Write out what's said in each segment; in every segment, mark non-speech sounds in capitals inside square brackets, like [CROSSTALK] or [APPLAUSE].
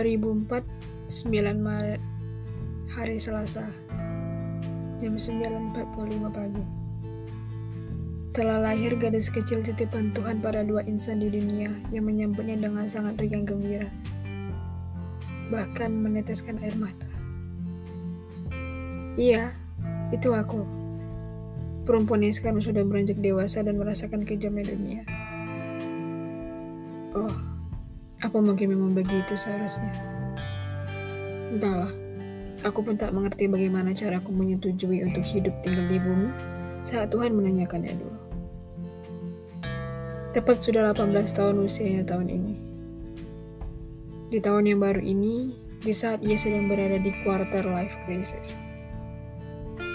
2004 9 Maret Hari Selasa Jam 9.45 pagi. Telah lahir gadis kecil titipan Tuhan pada dua insan di dunia yang menyambutnya dengan sangat riang gembira Bahkan meneteskan air mata. Iya, itu aku. Perempuan yang sekarang sudah beranjak dewasa dan merasakan kejamnya dunia. Oh, apa mungkin memang begitu seharusnya? Entahlah, aku pun tak mengerti bagaimana cara aku menyetujui untuk hidup tinggal di bumi saat Tuhan menanyakannya dulu. Tepat sudah 18 tahun usianya tahun ini. Di tahun yang baru ini, di saat ia sedang berada di quarter life crisis.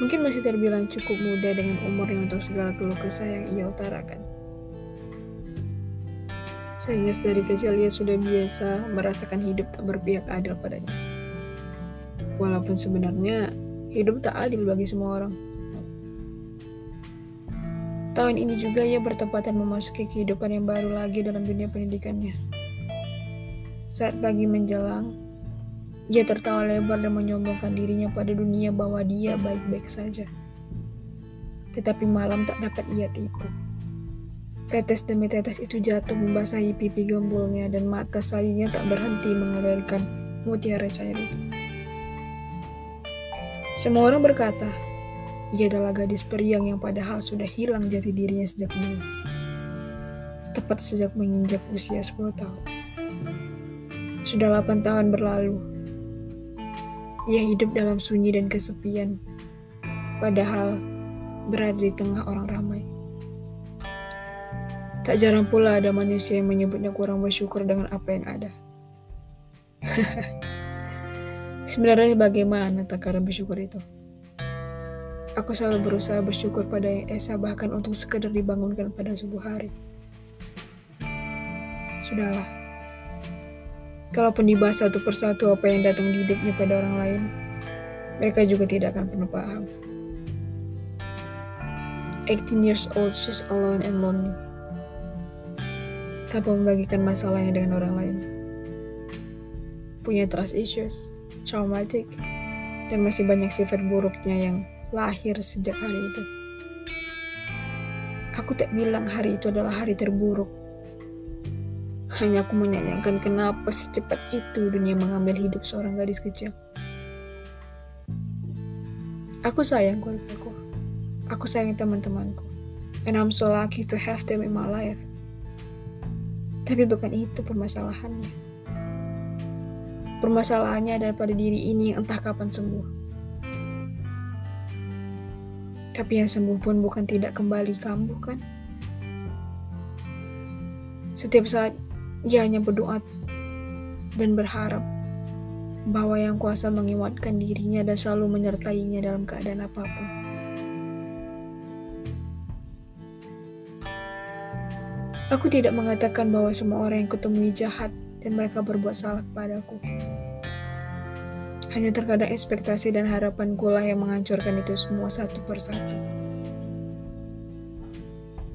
Mungkin masih terbilang cukup muda dengan umurnya untuk segala keluh kesah yang ia utarakan. Sayangnya dari kecil ia sudah biasa merasakan hidup tak berpihak adil padanya. Walaupun sebenarnya hidup tak adil bagi semua orang. Tahun ini juga ia bertepatan memasuki kehidupan yang baru lagi dalam dunia pendidikannya. Saat pagi menjelang, ia tertawa lebar dan menyombongkan dirinya pada dunia bahwa dia baik-baik saja. Tetapi malam tak dapat ia tipu. Tetes demi tetes itu jatuh membasahi pipi gembulnya dan mata sayunya tak berhenti mengalirkan mutiara cair itu. Semua orang berkata, ia adalah gadis periang yang padahal sudah hilang jati dirinya sejak dulu. Tepat sejak menginjak usia 10 tahun. Sudah 8 tahun berlalu. Ia hidup dalam sunyi dan kesepian. Padahal berada di tengah orang ramai. Tak jarang pula ada manusia yang menyebutnya kurang bersyukur dengan apa yang ada. [LAUGHS] Sebenarnya bagaimana takaran bersyukur itu? Aku selalu berusaha bersyukur pada yang Esa bahkan untuk sekedar dibangunkan pada subuh hari. Sudahlah. Kalaupun dibahas satu persatu apa yang datang di hidupnya pada orang lain, mereka juga tidak akan pernah paham. 18 years old, she's alone and lonely. Tanpa membagikan masalahnya dengan orang lain. Punya trust issues traumatic, dan masih banyak sifat buruknya yang lahir sejak hari itu. Aku tak bilang hari itu adalah hari terburuk. Hanya aku menyayangkan kenapa secepat itu dunia mengambil hidup seorang gadis kecil. Aku sayang keluargaku. Aku sayang teman-temanku. And I'm so lucky to have them in my life. Tapi bukan itu permasalahannya. Permasalahannya ada pada diri ini yang entah kapan sembuh. Tapi yang sembuh pun bukan tidak kembali kambuh kan? Setiap saat ia hanya berdoa dan berharap bahwa yang kuasa menguatkan dirinya dan selalu menyertainya dalam keadaan apa pun. Aku tidak mengatakan bahwa semua orang yang kutemui jahat dan mereka berbuat salah kepadaku. Hanya terkadang ekspektasi dan harapan lah yang menghancurkan itu semua satu persatu.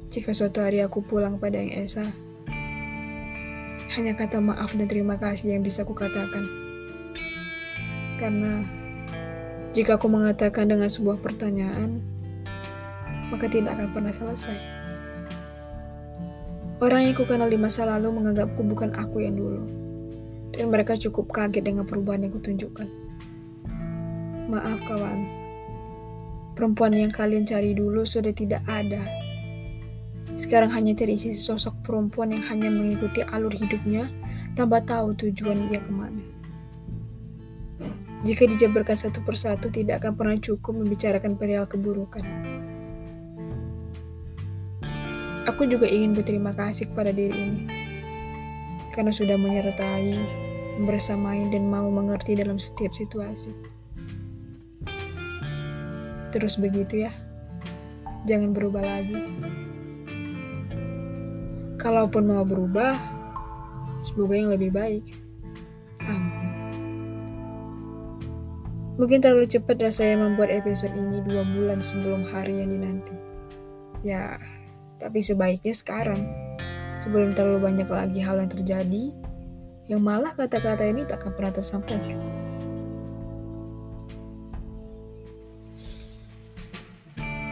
Jika suatu hari aku pulang pada yang Esa, hanya kata maaf dan terima kasih yang bisa kukatakan. Karena jika aku mengatakan dengan sebuah pertanyaan, maka tidak akan pernah selesai. Orang yang kukenal di masa lalu menganggapku bukan aku yang dulu. Dan mereka cukup kaget dengan perubahan yang kutunjukkan. Maaf kawan. Perempuan yang kalian cari dulu sudah tidak ada. Sekarang hanya terisi sosok perempuan yang hanya mengikuti alur hidupnya tanpa tahu tujuan ia ke mana. Jika dijabarkan satu persatu tidak akan pernah cukup membicarakan perihal keburukan. Aku juga ingin berterima kasih kepada diri ini karena sudah menyertai, bersamai, dan mau mengerti dalam setiap situasi. Terus begitu ya, jangan berubah lagi. Kalaupun mau berubah, semoga yang lebih baik. Amin. Mungkin terlalu cepat rasanya membuat episode ini dua bulan sebelum hari yang dinanti. Ya, tapi sebaiknya sekarang, sebelum terlalu banyak lagi hal yang terjadi yang malah kata-kata ini tak akan pernah tersampaikan.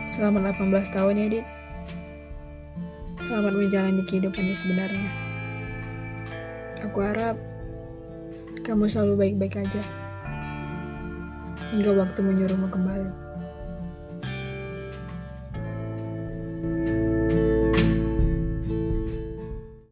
Selamat 18 tahun ya, Dit. Selamat menjalani kehidupan yang sebenarnya. Aku harap kamu selalu baik-baik aja. Hingga waktu menyuruhmu kembali.